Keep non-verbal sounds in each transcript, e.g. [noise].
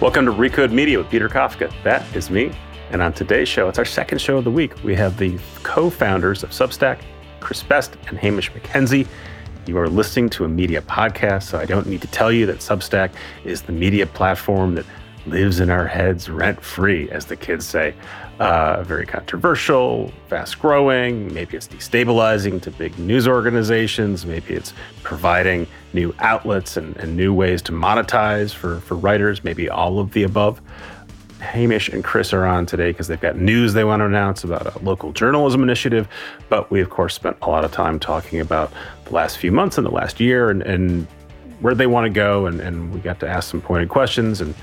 Welcome to Recode Media with Peter Kafka. That is me. And on today's show, it's our second show of the week. We have the co founders of Substack, Chris Best and Hamish McKenzie. You are listening to a media podcast, so I don't need to tell you that Substack is the media platform that lives in our heads rent free, as the kids say. Uh, very controversial, fast growing. Maybe it's destabilizing to big news organizations. Maybe it's providing new outlets and, and new ways to monetize for, for writers. Maybe all of the above. Hamish and Chris are on today because they've got news they want to announce about a local journalism initiative. But we, of course, spent a lot of time talking about the last few months and the last year and, and where they want to go. And, and we got to ask some pointed questions and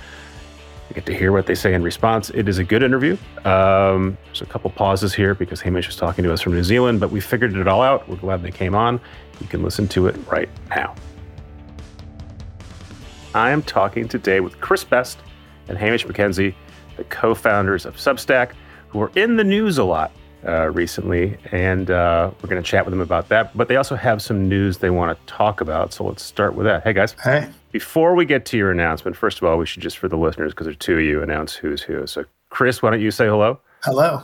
we get to hear what they say in response. It is a good interview. Um, there's a couple pauses here because Hamish was talking to us from New Zealand, but we figured it all out. We're glad they came on. You can listen to it right now. I am talking today with Chris Best and Hamish McKenzie, the co founders of Substack, who are in the news a lot uh, recently. And uh, we're going to chat with them about that. But they also have some news they want to talk about. So let's start with that. Hey, guys. Hey. Before we get to your announcement, first of all, we should just for the listeners, because there's two of you, announce who's who. So, Chris, why don't you say hello? Hello.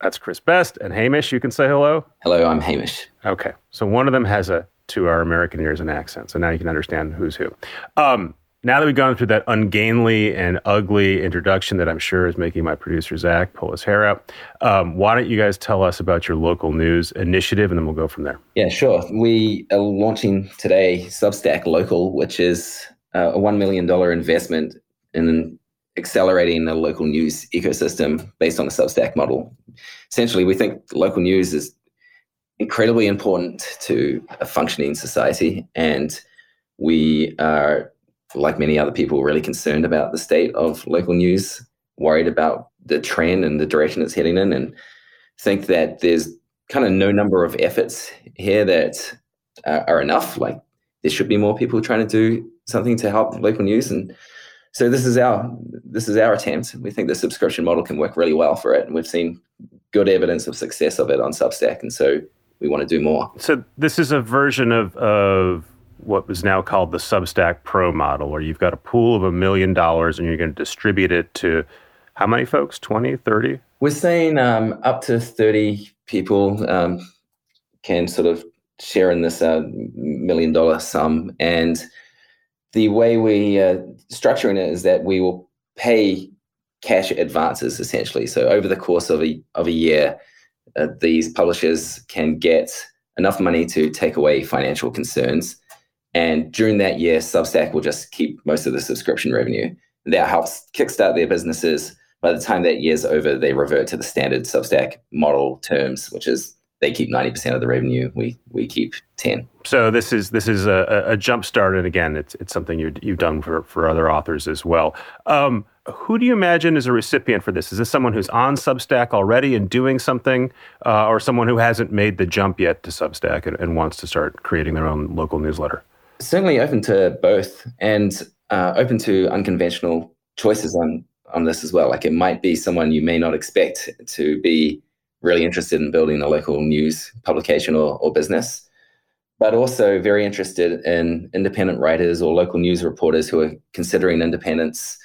That's Chris Best. And Hamish, you can say hello. Hello, I'm Hamish. Okay. So, one of them has a, to our American ears, an accent. So now you can understand who's who. Um, now that we've gone through that ungainly and ugly introduction that I'm sure is making my producer Zach pull his hair out, um, why don't you guys tell us about your local news initiative, and then we'll go from there. Yeah, sure. We are launching today Substack Local, which is uh, a one million dollar investment in accelerating the local news ecosystem based on the Substack model. Essentially, we think local news is incredibly important to a functioning society, and we are like many other people, really concerned about the state of local news, worried about the trend and the direction it's heading in, and think that there's kind of no number of efforts here that uh, are enough. Like there should be more people trying to do something to help local news, and so this is our this is our attempt. We think the subscription model can work really well for it, and we've seen good evidence of success of it on Substack, and so we want to do more. So this is a version of of what was now called the Substack Pro model, where you've got a pool of a million dollars and you're going to distribute it to how many folks? 20, 30? We're saying um, up to 30 people um, can sort of share in this uh, million dollar sum. And the way we uh, structuring it is that we will pay cash advances essentially. So over the course of a, of a year, uh, these publishers can get enough money to take away financial concerns and during that year, Substack will just keep most of the subscription revenue. That helps kickstart their businesses. By the time that year's over, they revert to the standard Substack model terms, which is they keep 90% of the revenue. We we keep 10. So this is this is a, a jump start, and again, it's it's something you have done for for other authors as well. Um, who do you imagine is a recipient for this? Is this someone who's on Substack already and doing something, uh, or someone who hasn't made the jump yet to Substack and, and wants to start creating their own local newsletter? Certainly open to both and uh, open to unconventional choices on on this as well. Like it might be someone you may not expect to be really interested in building a local news publication or, or business, but also very interested in independent writers or local news reporters who are considering independence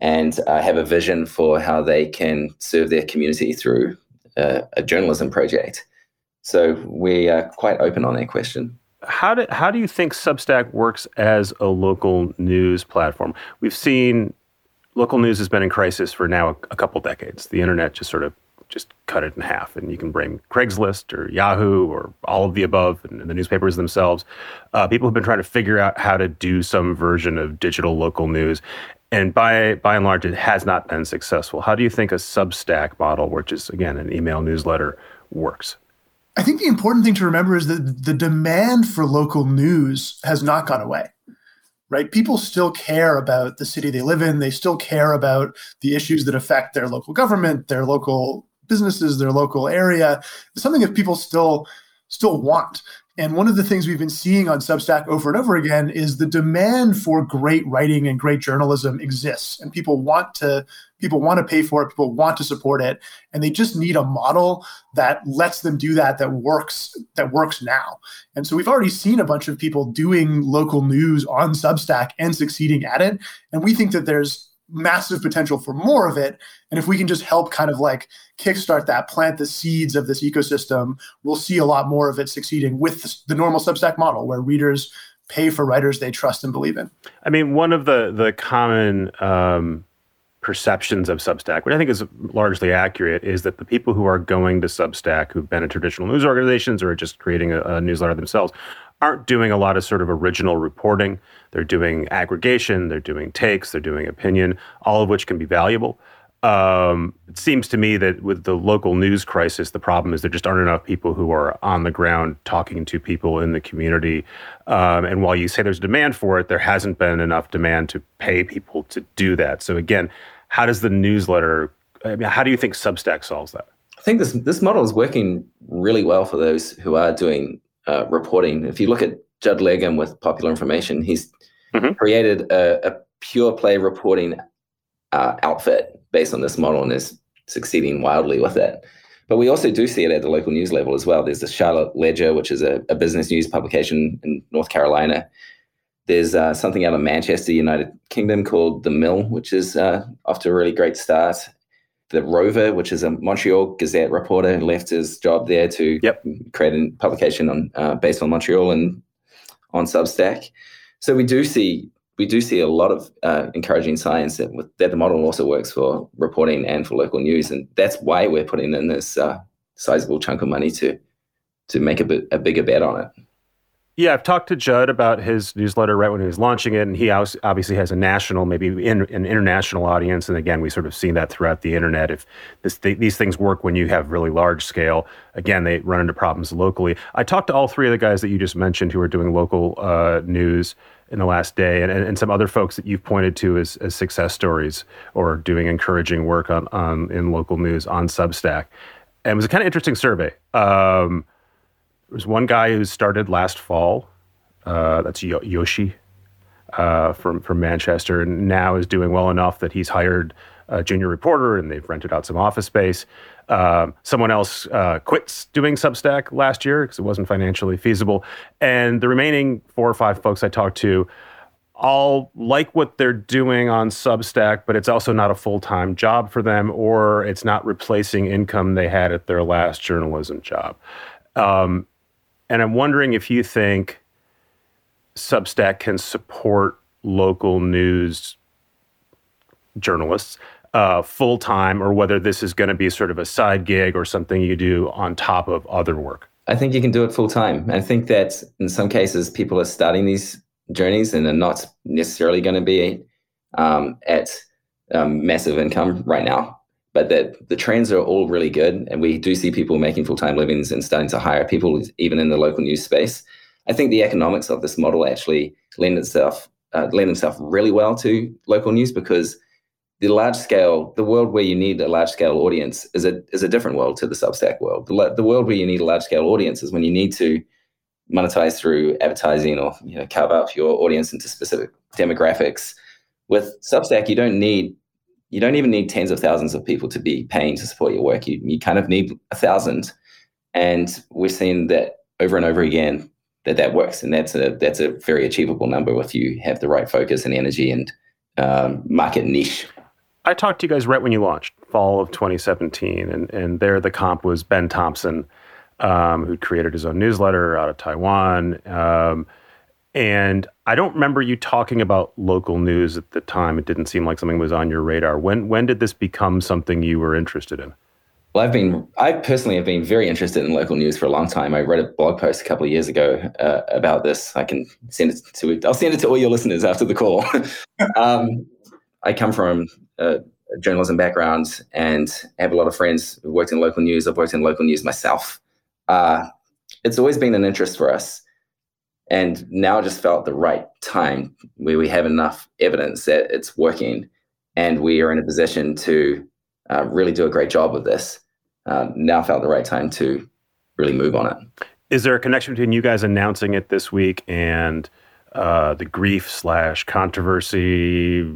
and uh, have a vision for how they can serve their community through a, a journalism project. So we are quite open on that question how do how do you think Substack works as a local news platform? We've seen local news has been in crisis for now a, a couple decades. The internet just sort of just cut it in half, and you can bring Craigslist or Yahoo or all of the above, and, and the newspapers themselves. Uh, people have been trying to figure out how to do some version of digital local news, and by by and large, it has not been successful. How do you think a Substack model, which is again an email newsletter, works? I think the important thing to remember is that the demand for local news has not gone away. Right? People still care about the city they live in. They still care about the issues that affect their local government, their local businesses, their local area. It's something that people still still want. And one of the things we've been seeing on Substack over and over again is the demand for great writing and great journalism exists, and people want to people want to pay for it, people want to support it, and they just need a model that lets them do that that works that works now. And so we've already seen a bunch of people doing local news on Substack and succeeding at it, and we think that there's massive potential for more of it. And if we can just help kind of like kickstart that, plant the seeds of this ecosystem, we'll see a lot more of it succeeding with the normal Substack model where readers pay for writers they trust and believe in. I mean, one of the the common um, perceptions of Substack, which I think is largely accurate, is that the people who are going to Substack, who've been in traditional news organizations or are just creating a, a newsletter themselves, aren't doing a lot of sort of original reporting. They're doing aggregation, they're doing takes, they're doing opinion, all of which can be valuable. Um, it seems to me that with the local news crisis, the problem is there just aren't enough people who are on the ground talking to people in the community. Um, and while you say there's demand for it, there hasn't been enough demand to pay people to do that. So again, how does the newsletter? I mean, how do you think Substack solves that? I think this this model is working really well for those who are doing uh, reporting. If you look at Judd Legum with Popular Information, he's mm-hmm. created a, a, pure play reporting uh, outfit based on this model and is succeeding wildly with it. But we also do see it at the local news level as well. There's the Charlotte Ledger, which is a, a business news publication in North Carolina. There's uh, something out of Manchester, United Kingdom called The Mill, which is uh, off to a really great start the Rover, which is a Montreal Gazette reporter, who left his job there to yep. create a publication on uh, based on Montreal and on Substack. So we do see we do see a lot of uh, encouraging signs that, with, that the model also works for reporting and for local news, and that's why we're putting in this uh, sizable chunk of money to to make a, bit, a bigger bet on it. Yeah, I've talked to Judd about his newsletter right when he was launching it, and he obviously has a national, maybe in, an international audience. And again, we sort of seen that throughout the internet. If this, th- these things work when you have really large scale, again, they run into problems locally. I talked to all three of the guys that you just mentioned who are doing local uh, news in the last day, and, and, some other folks that you've pointed to as, as success stories or doing encouraging work on, on in local news on Substack. And it was a kind of interesting survey. Um, there was one guy who started last fall. Uh, that's Yoshi uh, from from Manchester, and now is doing well enough that he's hired a junior reporter, and they've rented out some office space. Um, someone else uh, quits doing Substack last year because it wasn't financially feasible, and the remaining four or five folks I talked to all like what they're doing on Substack, but it's also not a full time job for them, or it's not replacing income they had at their last journalism job. Um, and I'm wondering if you think Substack can support local news journalists uh, full time, or whether this is going to be sort of a side gig or something you do on top of other work. I think you can do it full time. I think that in some cases, people are starting these journeys and are not necessarily going to be um, at um, massive income right now but that the trends are all really good and we do see people making full-time livings and starting to hire people even in the local news space i think the economics of this model actually lend itself uh, lend itself really well to local news because the large scale the world where you need a large scale audience is a is a different world to the substack world the, the world where you need a large scale audience is when you need to monetize through advertising or you know carve out your audience into specific demographics with substack you don't need you don't even need tens of thousands of people to be paying to support your work. You, you kind of need a thousand. And we're seeing that over and over again that that works. And that's a, that's a very achievable number if you have the right focus and energy and um, market niche. I talked to you guys right when you launched, fall of 2017. And, and there the comp was Ben Thompson, um, who created his own newsletter out of Taiwan. Um, and I don't remember you talking about local news at the time. It didn't seem like something was on your radar. When when did this become something you were interested in? Well, I've been I personally have been very interested in local news for a long time. I read a blog post a couple of years ago uh, about this. I can send it to I'll send it to all your listeners after the call. [laughs] um, I come from a journalism background and have a lot of friends who worked in local news. I've worked in local news myself. Uh, it's always been an interest for us and now just felt the right time where we have enough evidence that it's working and we are in a position to uh, really do a great job of this. Uh, now felt the right time to really move on it. Is there a connection between you guys announcing it this week and uh, the grief slash controversy?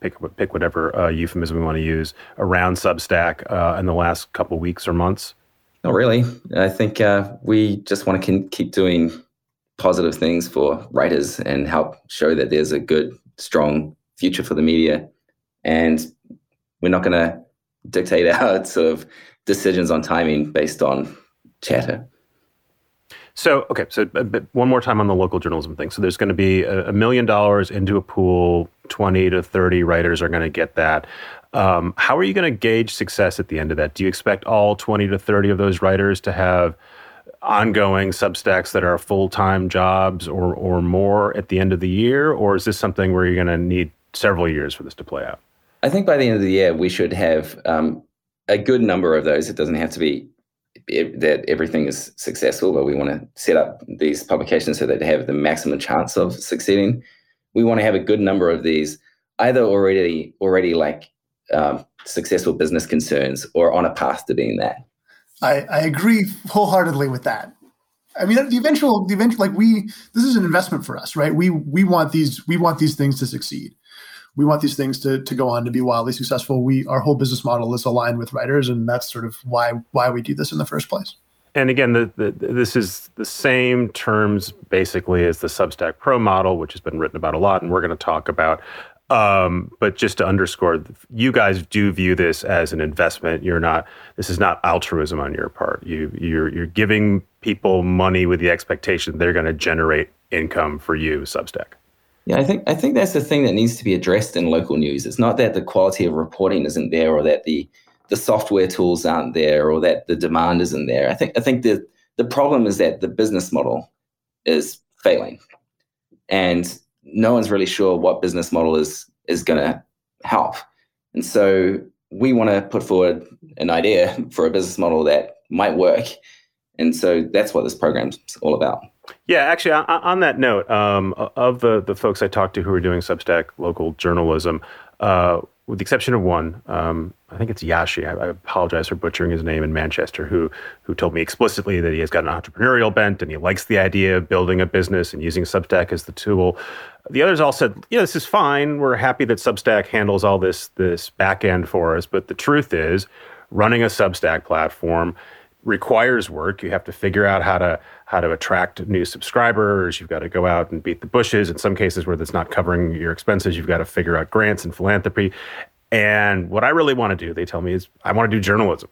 Pick pick whatever uh, euphemism we want to use around Substack uh, in the last couple weeks or months. Not really. I think uh, we just want to keep doing positive things for writers and help show that there's a good, strong future for the media and we're not going to dictate [laughs] our sort of decisions on timing based on chatter. So, okay, so one more time on the local journalism thing. So, there's going to be a, million dollars into a pool. Twenty to thirty writers are going to get that. Um, how are you going to gauge success at the end of that? Do you expect all twenty to thirty of those writers to have ongoing Substacks that are full time jobs or or more at the end of the year, or is this something where you're going to need several years for this to play out? I think by the end of the year we should have um, a good number of those. It doesn't have to be that everything is successful, but we want to set up these publications so that they have the maximum chance of succeeding. We want to have a good number of these, either already already like um, successful business concerns or on a path to being that. I, I agree wholeheartedly with that. I mean, the eventual, the eventual, like we, this is an investment for us, right? We we want these, we want these things to succeed we want these things to, to go on to be wildly successful. We our whole business model is aligned with writers, and that's sort of why why we do this in the first place. And again, the, the, this is the same terms basically as the Substack Pro model, which has been written about a lot, and we're going to talk about. Um, but just to underscore, you guys do view this as an investment. You're not. This is not altruism on your part. You you're you're giving people money with the expectation they're going to generate income for you, Substack. Yeah, I think I think that's the thing that needs to be addressed in local news. It's not that the quality of reporting isn't there, or that the the software tools aren't there, or that the demand isn't there. I think I think the the problem is that the business model is failing, and no one's really sure what business model is is going to help. And so we want to put forward an idea for a business model that might work. And so that's what this program's all about. Yeah, actually, on, that note, um, of the the folks I talked to who are doing Substack local journalism, uh, with the exception of one, um, I think it's Yashi. I, I, apologize for butchering his name in Manchester, who who told me explicitly that he has got an entrepreneurial bent and he likes the idea of building a business and using Substack as the tool. The others all said, "Yeah, this is fine. We're happy that Substack handles all this this back end for us." But the truth is, running a Substack platform requires work. You have to figure out how to how to attract new subscribers. You've got to go out and beat the bushes. In some cases where that's not covering your expenses, you've got to figure out grants and philanthropy. And what I really want to do, they tell me, is I want to do journalism.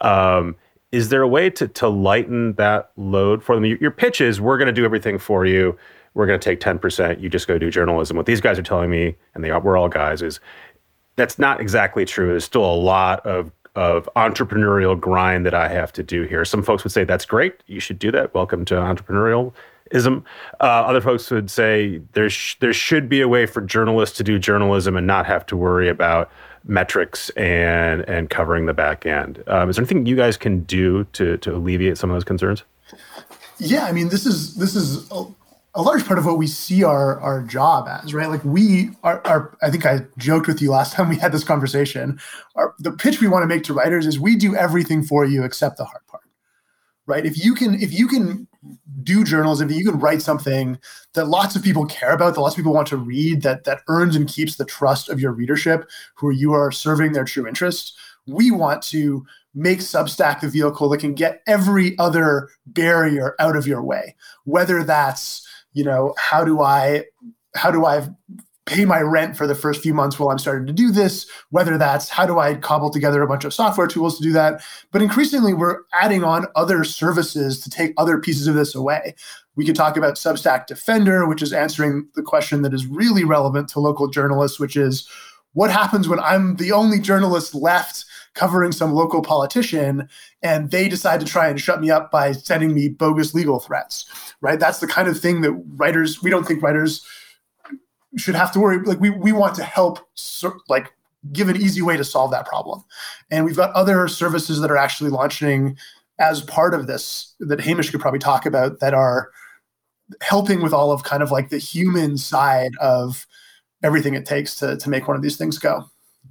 Um, is there a way to to lighten that load for them? Your, your pitch is we're going to do everything for you. We're going to take ten percent. You just go do journalism. What these guys are telling me, and they are, we're all guys, is that's not exactly true. There's still a lot of of entrepreneurial grind that I have to do here. Some folks would say that's great. You should do that. Welcome to entrepreneurialism. Uh, other folks would say there sh- there should be a way for journalists to do journalism and not have to worry about metrics and and covering the back end. Um, is there anything you guys can do to to alleviate some of those concerns? Yeah, I mean, this is this is a large part of what we see our our job as, right? Like we are, are I think I joked with you last [laughs] time we had this conversation. Our, the pitch we want to make to writers is we do everything for you except the hard part, right? If you can if you can do journalism, if you can write something that lots of people care about, that lots of people want to read, that that earns and keeps the trust of your readership, who you are serving their true interests, we want to make Substack the vehicle that can get every other barrier out of your way, whether that's you know how do i how do i pay my rent for the first few months while i'm starting to do this? Whether that's how do i cobble together a bunch of software tools to do that? But increasingly we're adding on other services to take other pieces of this away. We could talk about substack defender which is answering the question that is really relevant to local journalists which is what happens when i'm the only journalist left covering some local politician and they decide to try and shut me up by sending me bogus legal threats right? That's the kind of thing that writers we don't think writers should have to worry like we, we want to help like give an easy way to solve that problem. And we've got other services that are actually launching as part of this that hamish could probably talk about that are helping with all of kind of like the human side of everything it takes to, to make one of these things go.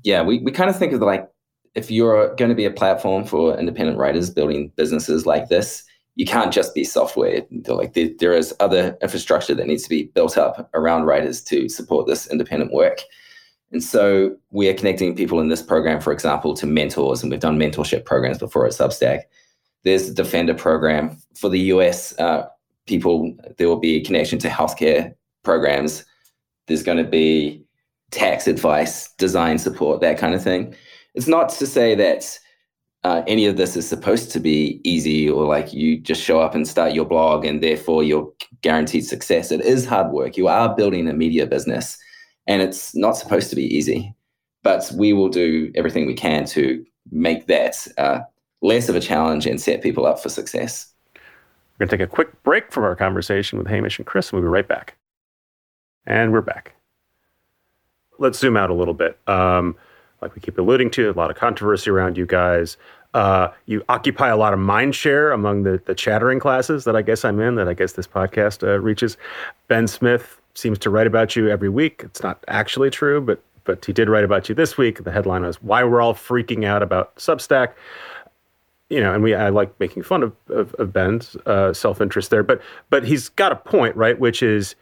Yeah we, we kind of think of like if you're going to be a platform for independent writers building businesses like this, you can't just be software. Like there, there is other infrastructure that needs to be built up around writers to support this independent work. And so we are connecting people in this program, for example, to mentors, and we've done mentorship programs before at Substack. There's a Defender program for the US uh, people. There will be a connection to healthcare programs. There's going to be tax advice, design support, that kind of thing. It's not to say that uh, any of this is supposed to be easy or like you just show up and start your blog and therefore you're guaranteed success. It is hard work. You are building a media business and it's not supposed to be easy. But we will do everything we can to make that uh, less of a challenge and set people up for success. We're going to take a quick break from our conversation with Hamish and Chris, and we'll be right back. And we're back. Let's zoom out a little bit. Um, like we keep alluding to, a lot of controversy around you guys. Uh, you occupy a lot of mind share among the, the chattering classes that I guess I'm in, that I guess this podcast uh, reaches. Ben Smith seems to write about you every week. It's not actually true, but but he did write about you this week. The headline was "Why We're All Freaking Out About Substack." You know, and we I like making fun of of, of Ben's uh, self interest there, but but he's got a point, right? Which is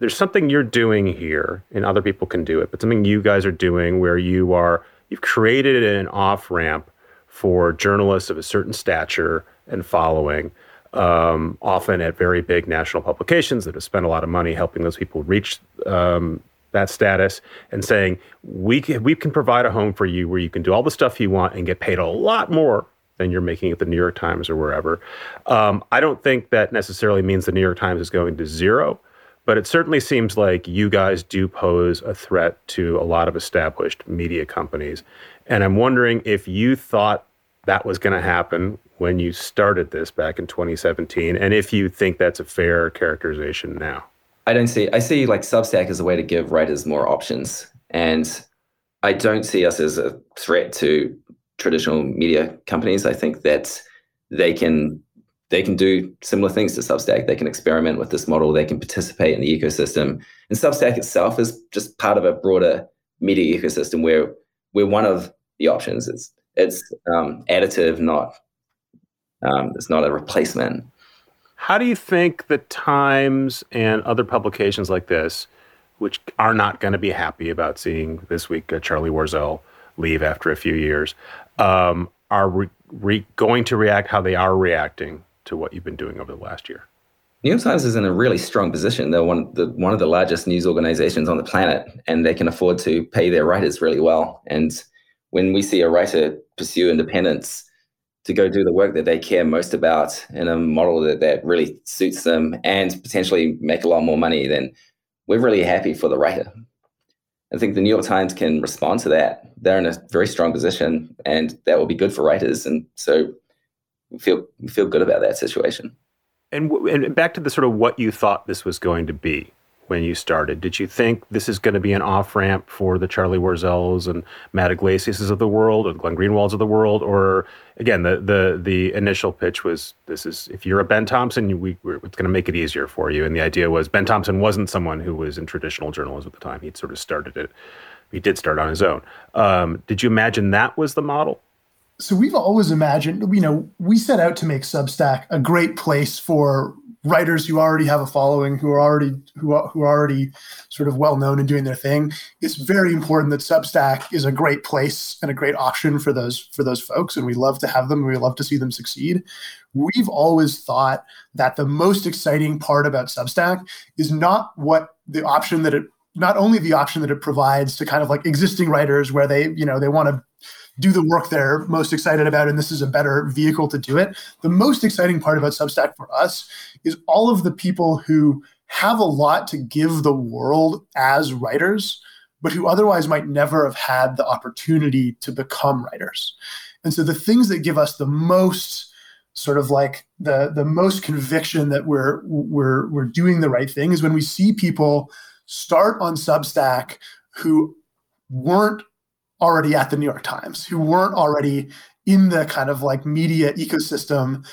there's something you're doing here, and other people can do it, but something you guys are doing where you are you've created an off ramp for journalists of a certain stature and following. Um, often at very big national publications that have spent a lot of money helping those people reach um, that status and saying we can, we can provide a home for you where you can do all the stuff you want and get paid a lot more than you're making at the New York Times or wherever. Um, I don't think that necessarily means the New York Times is going to zero, but it certainly seems like you guys do pose a threat to a lot of established media companies. And I'm wondering if you thought that was going to happen when you started this back in 2017 and if you think that's a fair characterization now. I don't see. I see like Substack as a way to give writers more options, and I don't see us as a threat to traditional media companies. I think that they can they can do similar things to Substack. They can experiment with this model. They can participate in the ecosystem. And Substack itself is just part of a broader media ecosystem where we're one of the options. It's it's um, additive, not um, it's not a replacement. How do you think the Times and other publications like this, which are not going to be happy about seeing this week uh, Charlie Warzel leave after a few years, um, are re- re- going to react how they are reacting to what you've been doing over the last year? New York Times is in a really strong position. They're one, the, one of the largest news organizations on the planet, and they can afford to pay their writers really well. And when we see a writer pursue independence, to go do the work that they care most about in a model that, that really suits them and potentially make a lot more money, then we're really happy for the writer. I think the New York Times can respond to that. They're in a very strong position, and that will be good for writers. And so feel feel good about that situation. And, and back to the sort of what you thought this was going to be when you started? Did you think this is going to be an off ramp for the Charlie Warzels and Matt Yglesias of the world and Glenn Greenwalds of the world? Or again, the the the initial pitch was this is if you're a Ben Thompson, we, we're, it's going to make it easier for you. And the idea was Ben Thompson wasn't someone who was in traditional journalism at the time. He'd sort of started it. He did start on his own. Um, did you imagine that was the model? So we've always imagined, you know, we set out to make Substack a great place for writers who already have a following, who are already who are, who are already sort of well known and doing their thing. It's very important that Substack is a great place and a great option for those for those folks, and we love to have them. And we love to see them succeed. We've always thought that the most exciting part about Substack is not what the option that it not only the option that it provides to kind of like existing writers where they you know they want to do the work they're most excited about, and this is a better vehicle to do it. The most exciting part about Substack for us is all of the people who have a lot to give the world as writers, but who otherwise might never have had the opportunity to become writers. And so the things that give us the most sort of like the the most conviction that we're we're we're doing the right thing is when we see people start on Substack who weren't already at the New York Times, who weren't already in the kind of like media ecosystem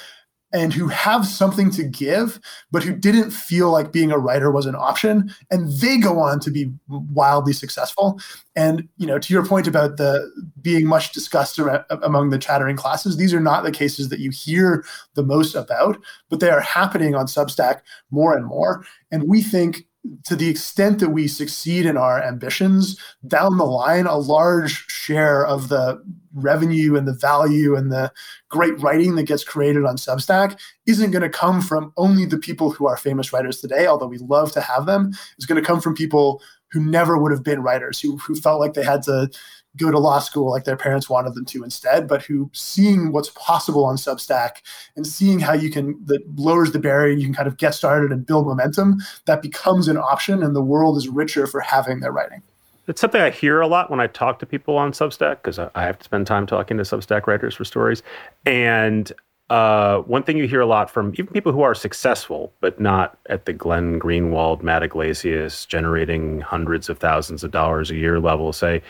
and who have something to give, but who didn't feel like being a writer was an option. And they go on to be wildly successful. And, you know, to your point about the being much discussed uh, among the chattering classes, these are not the cases that you hear the most about, but they are happening on Substack more and more. And we think to the extent that we succeed in our ambitions down the line, a large share of the revenue and the value and the great writing that gets created on Substack isn't going to come from only the people who are famous writers today, although we love to have them. It's going to come from people who never would have been writers, who who felt like they had to go to law school like their parents wanted them to instead, but who seeing what's possible on Substack and seeing how you can that lowers the barrier, you can kind of get started and build momentum, that becomes an option and the world is richer for having their writing. It's something I hear a lot when I talk to people on Substack because I have to spend time talking to Substack writers for stories. And uh, one thing you hear a lot from even people who are successful, but not at the Glenn Greenwald, Matt Yglesias, generating hundreds of thousands of dollars a year level, say,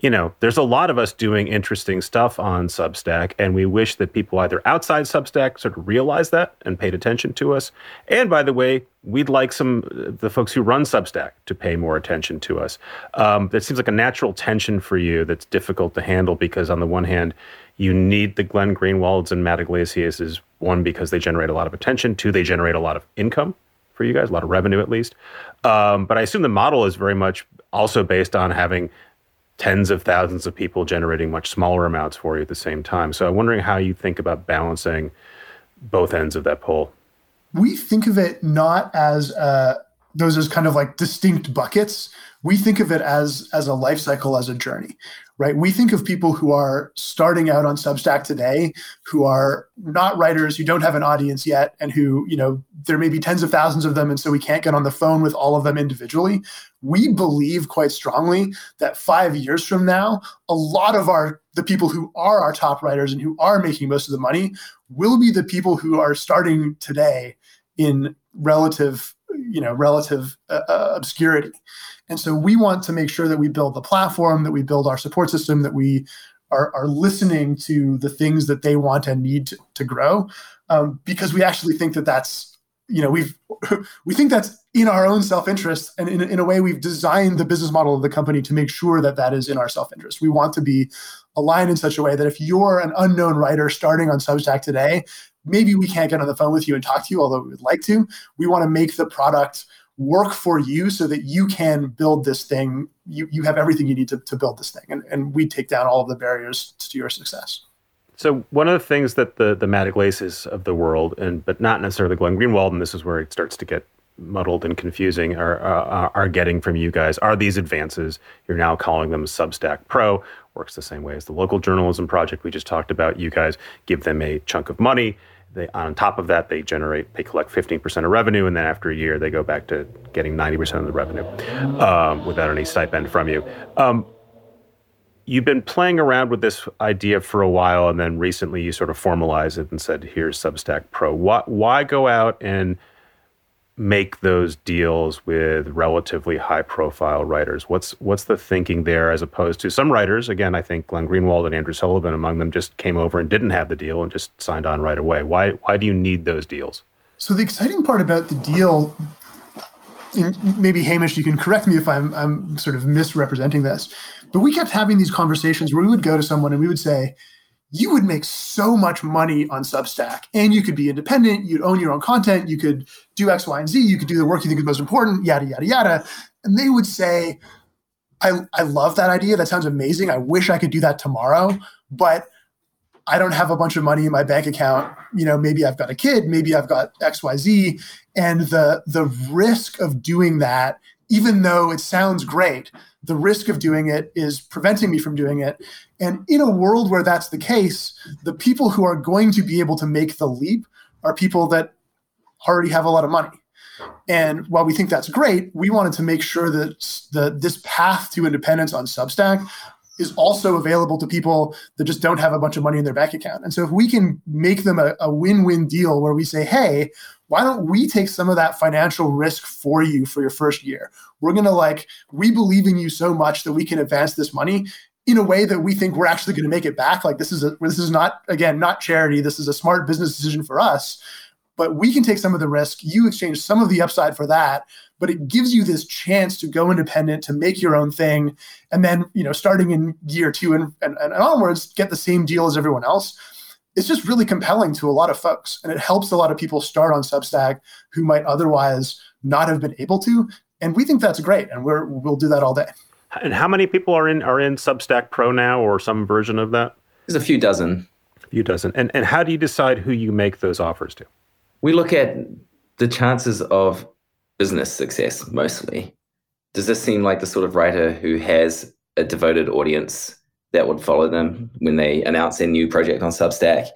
you know, there's a lot of us doing interesting stuff on Substack, and we wish that people either outside Substack sort of realized that and paid attention to us. And by the way, we'd like some the folks who run Substack to pay more attention to us. Um, that seems like a natural tension for you that's difficult to handle because on the one hand, you need the Glenn Greenwalds and Matt Yglesias one because they generate a lot of attention, two they generate a lot of income for you guys, a lot of revenue at least. Um, but I assume the model is very much also based on having tens of thousands of people generating much smaller amounts for you at the same time. So I'm wondering how you think about balancing both ends of that pole. We think of it not as uh, those as kind of like distinct buckets. We think of it as as a life cycle, as a journey, right? We think of people who are starting out on Substack today, who are not writers, who don't have an audience yet, and who, you know, there may be tens of thousands of them. And so we can't get on the phone with all of them individually. We believe quite strongly that five years from now, a lot of our the people who are our top writers and who are making most of the money will be the people who are starting today in relative you know relative uh, uh obscurity and so we want to make sure that we build the platform, that we build our support system, that we are, are listening to the things that they want and need to, to grow, um, because we actually think that that's you know we've [laughs] we think that's in our own self-interest and in, in a way we've designed the business model of the company to make sure that that is in our self-interest. We want to be aligned in such a way that if you're an unknown writer starting on substack today maybe we can't get on the phone with you and talk to you although we would like to. We want to make the product work for you so that you can build this thing. You, you have everything you need to, to build this thing. And, and we take down all of the barriers to your success. So one of the things that the the Matt Yglesias of the world, and but not necessarily Glenn Greenwald, and this is where it starts to get muddled and confusing, are uh, are getting from you guys are these advances. You're now calling them Substack Pro. Works the same way as the local journalism project we just talked about. You guys give them a chunk of money they, on top of that, they generate, they collect 15% of revenue, and then after a year, they go back to getting 90% of the revenue um, without any stipend from you. Um, you've been playing around with this idea for a while, and then recently you sort of formalized it and said, "Here's Substack Pro." Why, why go out and make those deals with relatively high profile writers? What's what's the thinking there as opposed to some writers, again, I think Glenn Greenwald and Andrew Sullivan among them just came over and didn't have the deal and just signed on right away. Why why do you need those deals? So the exciting part about the deal maybe Hamish, you can correct me if I'm I'm sort of misrepresenting this, but we kept having these conversations where we would go to someone and we would say, you would make so much money on Substack and you could be independent. You'd own your own content. You could do X, Y, and Z. You could do the work you think is most important, yada, yada, yada. And they would say, I, I love that idea. That sounds amazing. I wish I could do that tomorrow, but I don't have a bunch of money in my bank account. You know, maybe I've got a kid, maybe I've got X, Y, Z. And the the risk of doing that, even though it sounds great, the risk of doing it is preventing me from doing it. And in a world where that's the case, the people who are going to be able to make the leap are people that already have a lot of money. And while we think that's great, we wanted to make sure that the, this path to independence on Substack is also available to people that just don't have a bunch of money in their bank account. And so if we can make them a, a win-win deal where we say, hey, why don't we take some of that financial risk for you for your first year? We're going to like, we believe in you so much that we can advance this money in a way that we think we're actually going to make it back. Like this is a, this is not, again, not charity. This is a smart business decision for us, but we can take some of the risk. You exchange some of the upside for that, but it gives you this chance to go independent, to make your own thing. And then, you know, starting in year two and, and, and onwards, get the same deal as everyone else it's just really compelling to a lot of folks and it helps a lot of people start on substack who might otherwise not have been able to and we think that's great and we're we'll do that all day. And how many people are in are in substack pro now or some version of that? There's a few dozen. A few dozen. And and how do you decide who you make those offers to? We look at the chances of business success mostly. Does this seem like the sort of writer who has a devoted audience that would follow them when they announce their new project on Substack?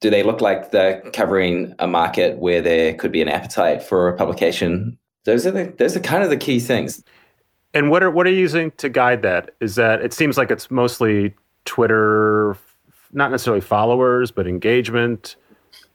Do they look like they're covering a market where there could be an appetite for a publication? Those are the those are kind of the key things. And what are what are you using to guide that? Is that it seems like it's mostly Twitter, not necessarily followers, but engagement.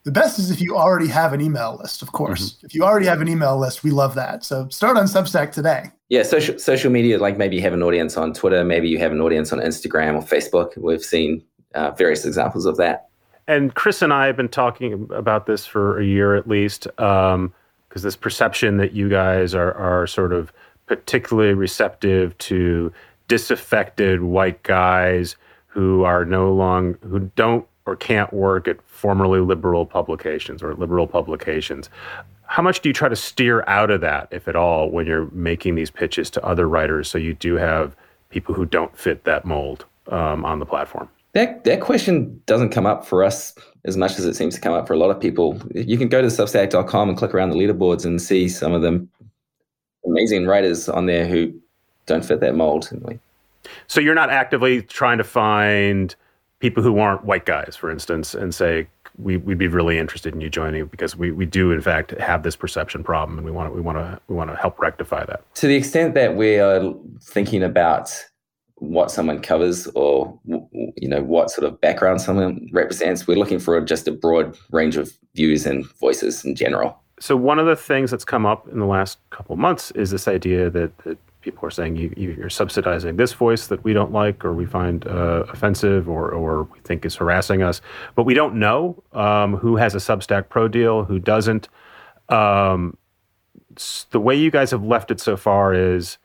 The best is if you already have an email list, of course. Mm-hmm. If you already have an email list, we love that. So start on Substack today. Yeah, social social media, like maybe you have an audience on Twitter, maybe you have an audience on Instagram or Facebook. We've seen uh, various examples of that. And Chris and I have been talking about this for a year at least, because um, this perception that you guys are are sort of particularly receptive to disaffected white guys who are no long who don't or can't work at formerly liberal publications or liberal publications. How much do you try to steer out of that, if at all, when you're making these pitches to other writers so you do have people who don't fit that mold um, on the platform? That, that question doesn't come up for us as much as it seems to come up for a lot of people. You can go to substack.com and click around the leaderboards and see some of the amazing writers on there who don't fit that mold. So you're not actively trying to find people who aren't white guys, for instance, and say we, would be really interested in you joining because we, we do in fact have this perception problem and we want to we want to we want to help rectify that. To the extent that we are thinking about what someone covers or you know what sort of background someone represents, we're looking for just a broad range of views and voices in general. So one of the things that's come up in the last couple of months is this idea that, that people are saying you, you're subsidizing this voice that we don't like or we find uh, offensive or, or we think is harassing us. But we don't know um, who has a Substack Pro deal, who doesn't. Um, the way you guys have left it so far is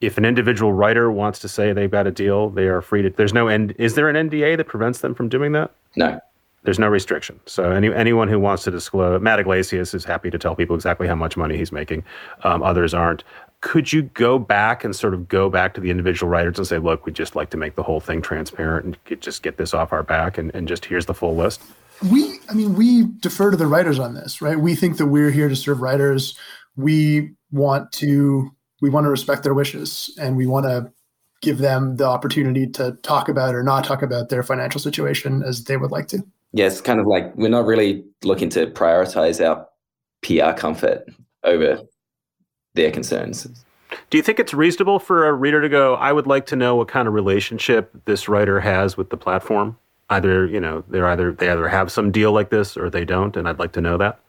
if an individual writer wants to say they've got a deal, they are free to. There's no end. Is there an NDA that prevents them from doing that? No. There's no restriction. So any, anyone who wants to disclose, Matt Yglesias is happy to tell people exactly how much money he's making. Um, others aren't could you go back and sort of go back to the individual writers and say, look, we'd just like to make the whole thing transparent and just get this off our back and, and just here's the full list? We, I mean, we defer to the writers on this, right? We think that we're here to serve writers. We want to, we want to respect their wishes and we want to give them the opportunity to talk about or not talk about their financial situation as they would like to. Yes, kind of like we're not really looking to prioritize our PR comfort over their concerns. Do you think it's reasonable for a reader to go, I would like to know what kind of relationship this writer has with the platform? Either, you know, they're either they either have some deal like this or they don't, and I'd like to know that.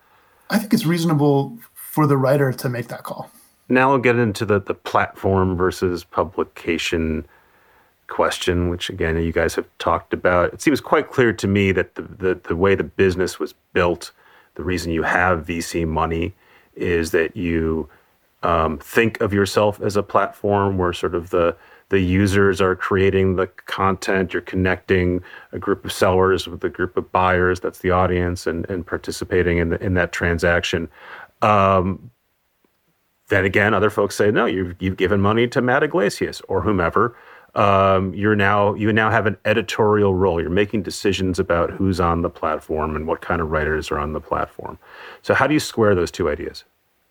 I think it's reasonable for the writer to make that call. Now we'll get into the, the platform versus publication question, which again you guys have talked about. It seems quite clear to me that the, the, the way the business was built, the reason you have VC money is that you um, think of yourself as a platform where sort of the the users are creating the content. You're connecting a group of sellers with a group of buyers. That's the audience and, and participating in, the, in that transaction. Um, then again other folks say no you've, you've given money to matt Yglesias or whomever. Um, you're now you now have an editorial role. You're making decisions about who's on the platform and what kind of writers are on the platform. So how do you square those two ideas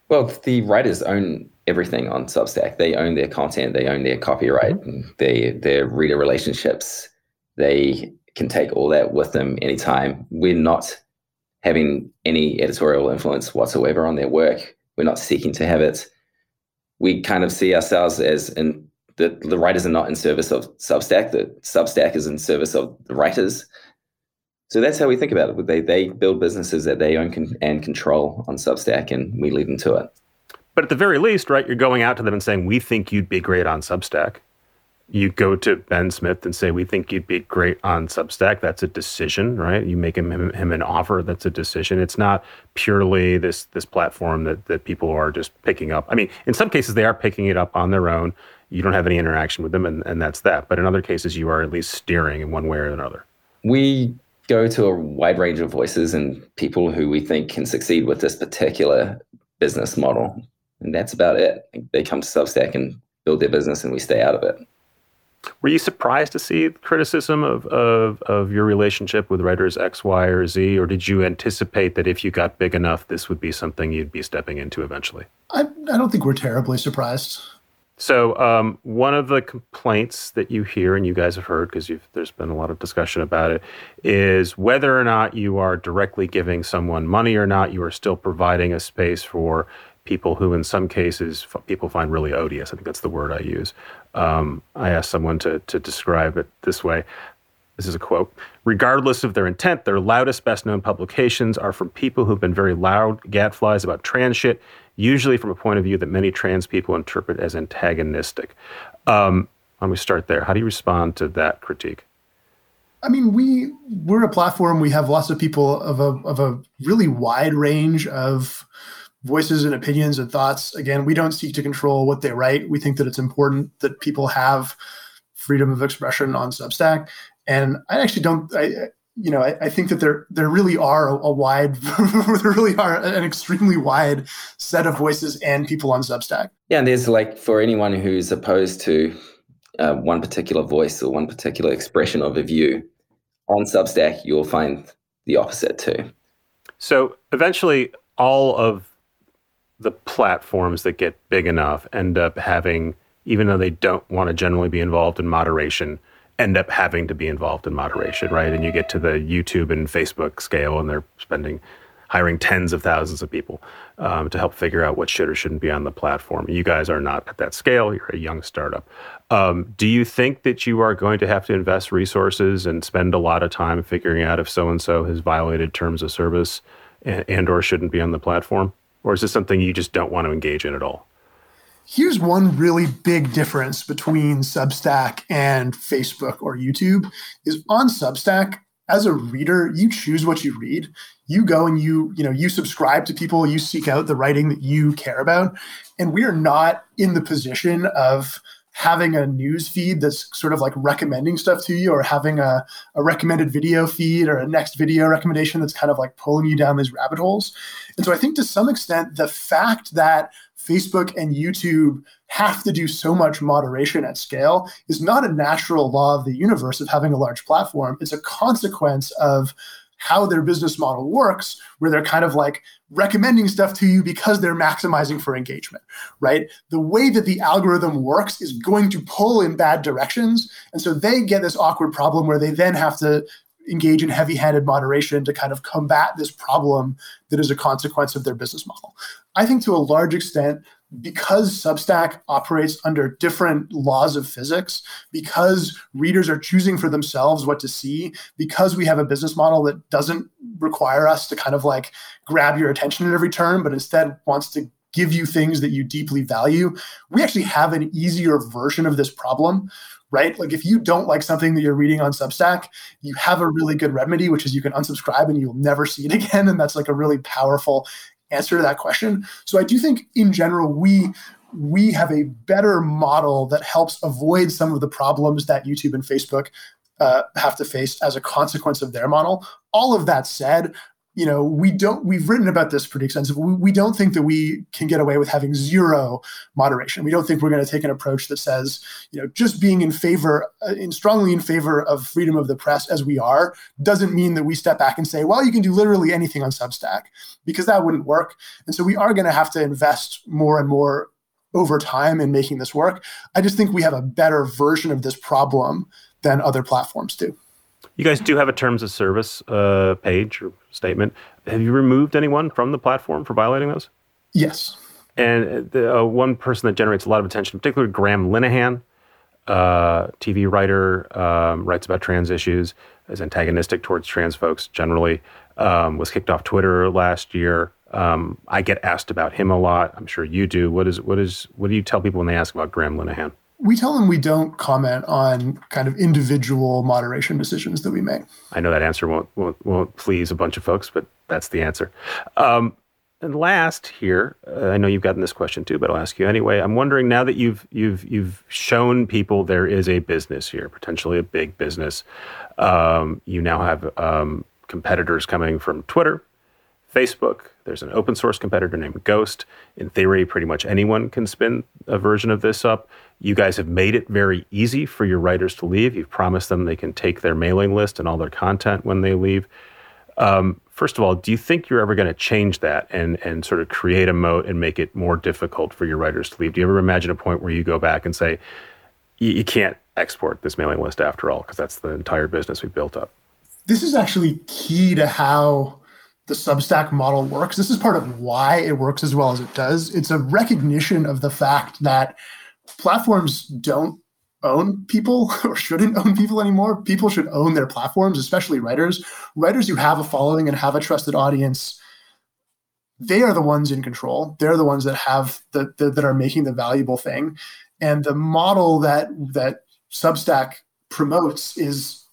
well, the writers own everything on Substack. They own their content, they own their copyright, mm-hmm. their their reader relationships. They can take all that with them anytime. We're not having any editorial influence whatsoever on their work. We're not seeking to have it. We kind of see ourselves as in the, the writers are not in service of Substack. The Substack is in service of the writers. So that's how we think about it. They they build businesses that they own con- and control on Substack, and we lead them to it. But at the very least, right, you're going out to them and saying, "We think you'd be great on Substack." You go to Ben Smith and say, "We think you'd be great on Substack." That's a decision, right? You make him, him, him an offer. That's a decision. It's not purely this this platform that that people are just picking up. I mean, in some cases, they are picking it up on their own. You don't have any interaction with them, and, and that's that. But in other cases, you are at least steering in one way or another. We go to a wide range of voices and people who we think can succeed with this particular business model. And that's about it. They come to Substack and build their business and we stay out of it. Were you surprised to see criticism of, of, of your relationship with writers X, Y, or Z, or did you anticipate that if you got big enough, this would be something you'd be stepping into eventually? I, I don't think we're terribly surprised. So, um, one of the complaints that you hear, and you guys have heard because there's been a lot of discussion about it, is whether or not you are directly giving someone money or not, you are still providing a space for people who, in some cases, f- people find really odious. I think that's the word I use. Um, I asked someone to, to describe it this way. This is a quote. Regardless of their intent, their loudest, best known publications are from people who've been very loud gadflies about trans shit usually from a point of view that many trans people interpret as antagonistic. Um, let me start there. How do you respond to that critique? I mean, we we're a platform. We have lots of people of a of a really wide range of voices and opinions and thoughts. Again, we don't seek to control what they write. We think that it's important that people have freedom of expression on Substack. And I actually don't. I, you know, I, I, think that there there really are a, a wide, [laughs] there really are an extremely wide set of voices and people on Substack. Yeah, and there's like for anyone who's opposed to uh, one particular voice or one particular expression of a view on Substack, you'll find the opposite too. So eventually, all of the platforms that get big enough end up having, even though they don't want to generally be involved in moderation end up having to be involved in moderation, right? And you get to the YouTube and Facebook scale, and they're spending hiring tens of thousands of people um, to help figure out what should or shouldn't be on the platform. You guys are not at that scale. You're a young startup. Um, do you think that you are going to have to invest resources and spend a lot of time figuring out if so and so has violated terms of service and, and or shouldn't be on the platform, or is this something you just don't want to engage in at all? Here's one really big difference between Substack and Facebook or YouTube is on Substack as a reader, you choose what you read. You go and you, you know, you subscribe to people, you seek out the writing that you care about. And we are not in the position of having a news feed that's sort of like recommending stuff to you or having a, a recommended video feed or a next video recommendation that's kind of like pulling you down these rabbit holes. And so I think to some extent, the fact that Facebook and YouTube have to do so much moderation at scale is not a natural law of the universe of having a large platform. It's a consequence of how their business model works, where they're kind of like recommending stuff to you because they're maximizing for engagement, right? The way that the algorithm works is going to pull in bad directions. And so they get this awkward problem where they then have to engage in heavy handed moderation to kind of combat this problem that is a consequence of their business model. I think to a large extent, because Substack operates under different laws of physics, because readers are choosing for themselves what to see, because we have a business model that doesn't require us to kind of like grab your attention at every turn, but instead wants to give you things that you deeply value, we actually have an easier version of this problem right? Like if you don't like something that you're reading on Substack, you have a really good remedy, which is you can unsubscribe and you'll never see it [laughs] again. And that's like a really powerful answer to that question. So I do think in general, we we have a better model that helps avoid some of the problems that YouTube and Facebook uh, have to face as a consequence of their model. All of that said, you know, we don't, we've written about this pretty extensively. We, we don't think that we can get away with having zero moderation. We don't think we're going to take an approach that says, you know, just being in favor, uh, in strongly in favor of freedom of the press as we are, doesn't mean that we step back and say, well, you can do literally anything on Substack, because that wouldn't work. And so we are going to have to invest more and more over time in making this work. I just think we have a better version of this problem than other platforms do. You guys do have a terms of service uh, page or statement. Have you removed anyone from the platform for violating those? Yes. And the, uh, one person that generates a lot of attention, particularly Graham Linehan, uh, TV writer, um, writes about trans issues, is antagonistic towards trans folks generally, um, was kicked off Twitter last year. Um, I get asked about him a lot. I'm sure you do. What is what is what do you tell people when they ask about Graham Linehan? We tell them we don't comment on kind of individual moderation decisions that we make. I know that answer won't won't, won't please a bunch of folks, but that's the answer. Um, and last here, uh, I know you've gotten this question too, but I'll ask you anyway. I'm wondering now that you've you've you've shown people there is a business here, potentially a big business. Um, you now have um, competitors coming from Twitter, Facebook. There's an open source competitor named Ghost. In theory, pretty much anyone can spin a version of this up. You guys have made it very easy for your writers to leave. You've promised them they can take their mailing list and all their content when they leave. Um, first of all, do you think you're ever going to change that and and sort of create a moat and make it more difficult for your writers to leave? Do you ever imagine a point where you go back and say, you can't export this mailing list after all because that's the entire business we built up? This is actually key to how the Substack model works. This is part of why it works as well as it does. It's a recognition of the fact that platforms don't own people [laughs] or shouldn't own people anymore. People should own their platforms, especially writers. Writers who have a following and have a trusted audience, they are the ones in control. They're the ones that have the, the that are making the valuable thing. And the model that that Substack promotes is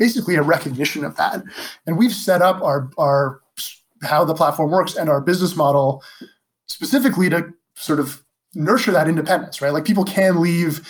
basically a recognition of that. And we've set up our our how the platform works and our business model specifically to sort of nurture that independence, right? Like people can leave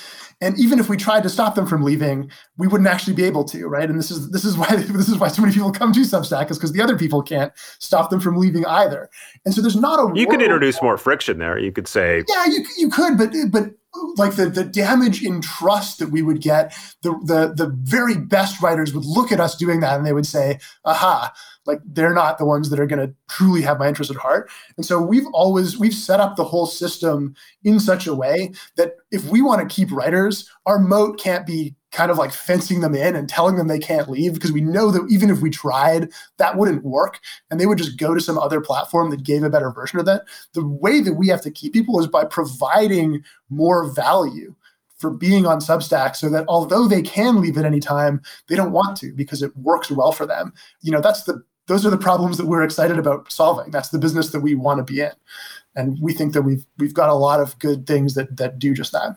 and even if we tried to stop them from leaving, we wouldn't actually be able to, right? And this is this is why [laughs] this is why so many people come to Substack is because the other people can't stop them from leaving either. And so there's not a you could introduce more friction there. You could say yeah, you you could, but but like the the damage in trust that we would get, the the the very best writers would look at us doing that and they would say, "Aha, like they're not the ones that are going to truly have my interest at heart." And so we've always we've set up the whole system in such a way that if we want to keep writers, our moat can't be kind of like fencing them in and telling them they can't leave because we know that even if we tried, that wouldn't work and they would just go to some other platform that gave a better version of that. The way that we have to keep people is by providing more value for being on Substack so that although they can leave at any time, they don't want to because it works well for them. You know, that's the those are the problems that we're excited about solving. That's the business that we want to be in. And we think that we've we've got a lot of good things that that do just that.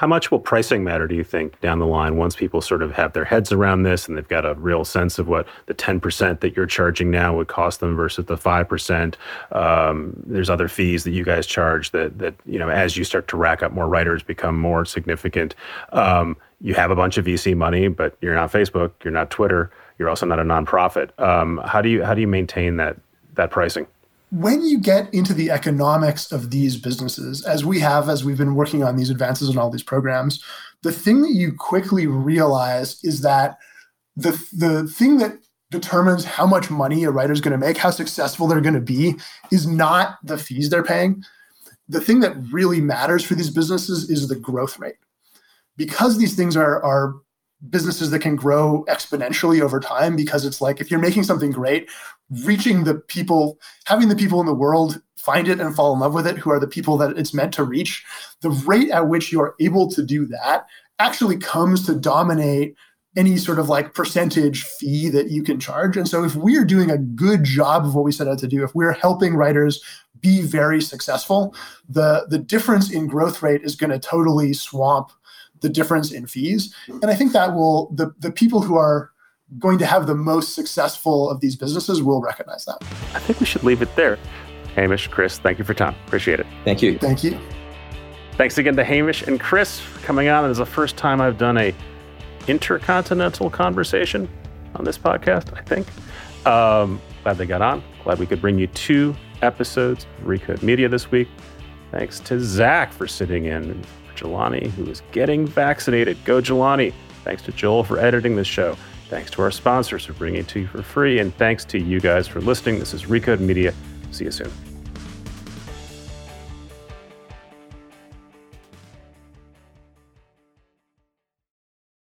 How much will pricing matter, do you think, down the line once people sort of have their heads around this and they've got a real sense of what the 10% that you're charging now would cost them versus the 5%? Um, there's other fees that you guys charge that, that, you know, as you start to rack up more writers, become more significant. Um, you have a bunch of VC money, but you're not Facebook, you're not Twitter, you're also not a nonprofit. Um, how do you how do you maintain that that pricing? When you get into the economics of these businesses, as we have, as we've been working on these advances and all these programs, the thing that you quickly realize is that the the thing that determines how much money a writer is going to make, how successful they're going to be, is not the fees they're paying. The thing that really matters for these businesses is the growth rate. Because these things are, are businesses that can grow exponentially over time because it's like if you're making something great reaching the people having the people in the world find it and fall in love with it who are the people that it's meant to reach the rate at which you are able to do that actually comes to dominate any sort of like percentage fee that you can charge. And so if we're doing a good job of what we set out to do if we're helping writers be very successful the the difference in growth rate is going to totally swamp the difference in fees. And I think that will the the people who are going to have the most successful of these businesses will recognize that. I think we should leave it there. Hamish, Chris, thank you for time. Appreciate it. Thank you. Thank you. Thanks again to Hamish and Chris for coming on. It is the first time I've done a intercontinental conversation on this podcast, I think. Um, glad they got on. Glad we could bring you two episodes of Recode Media this week. Thanks to Zach for sitting in Jelani, who is getting vaccinated. Go, Jelani. Thanks to Joel for editing this show. Thanks to our sponsors for bringing it to you for free. And thanks to you guys for listening. This is Recode Media. See you soon.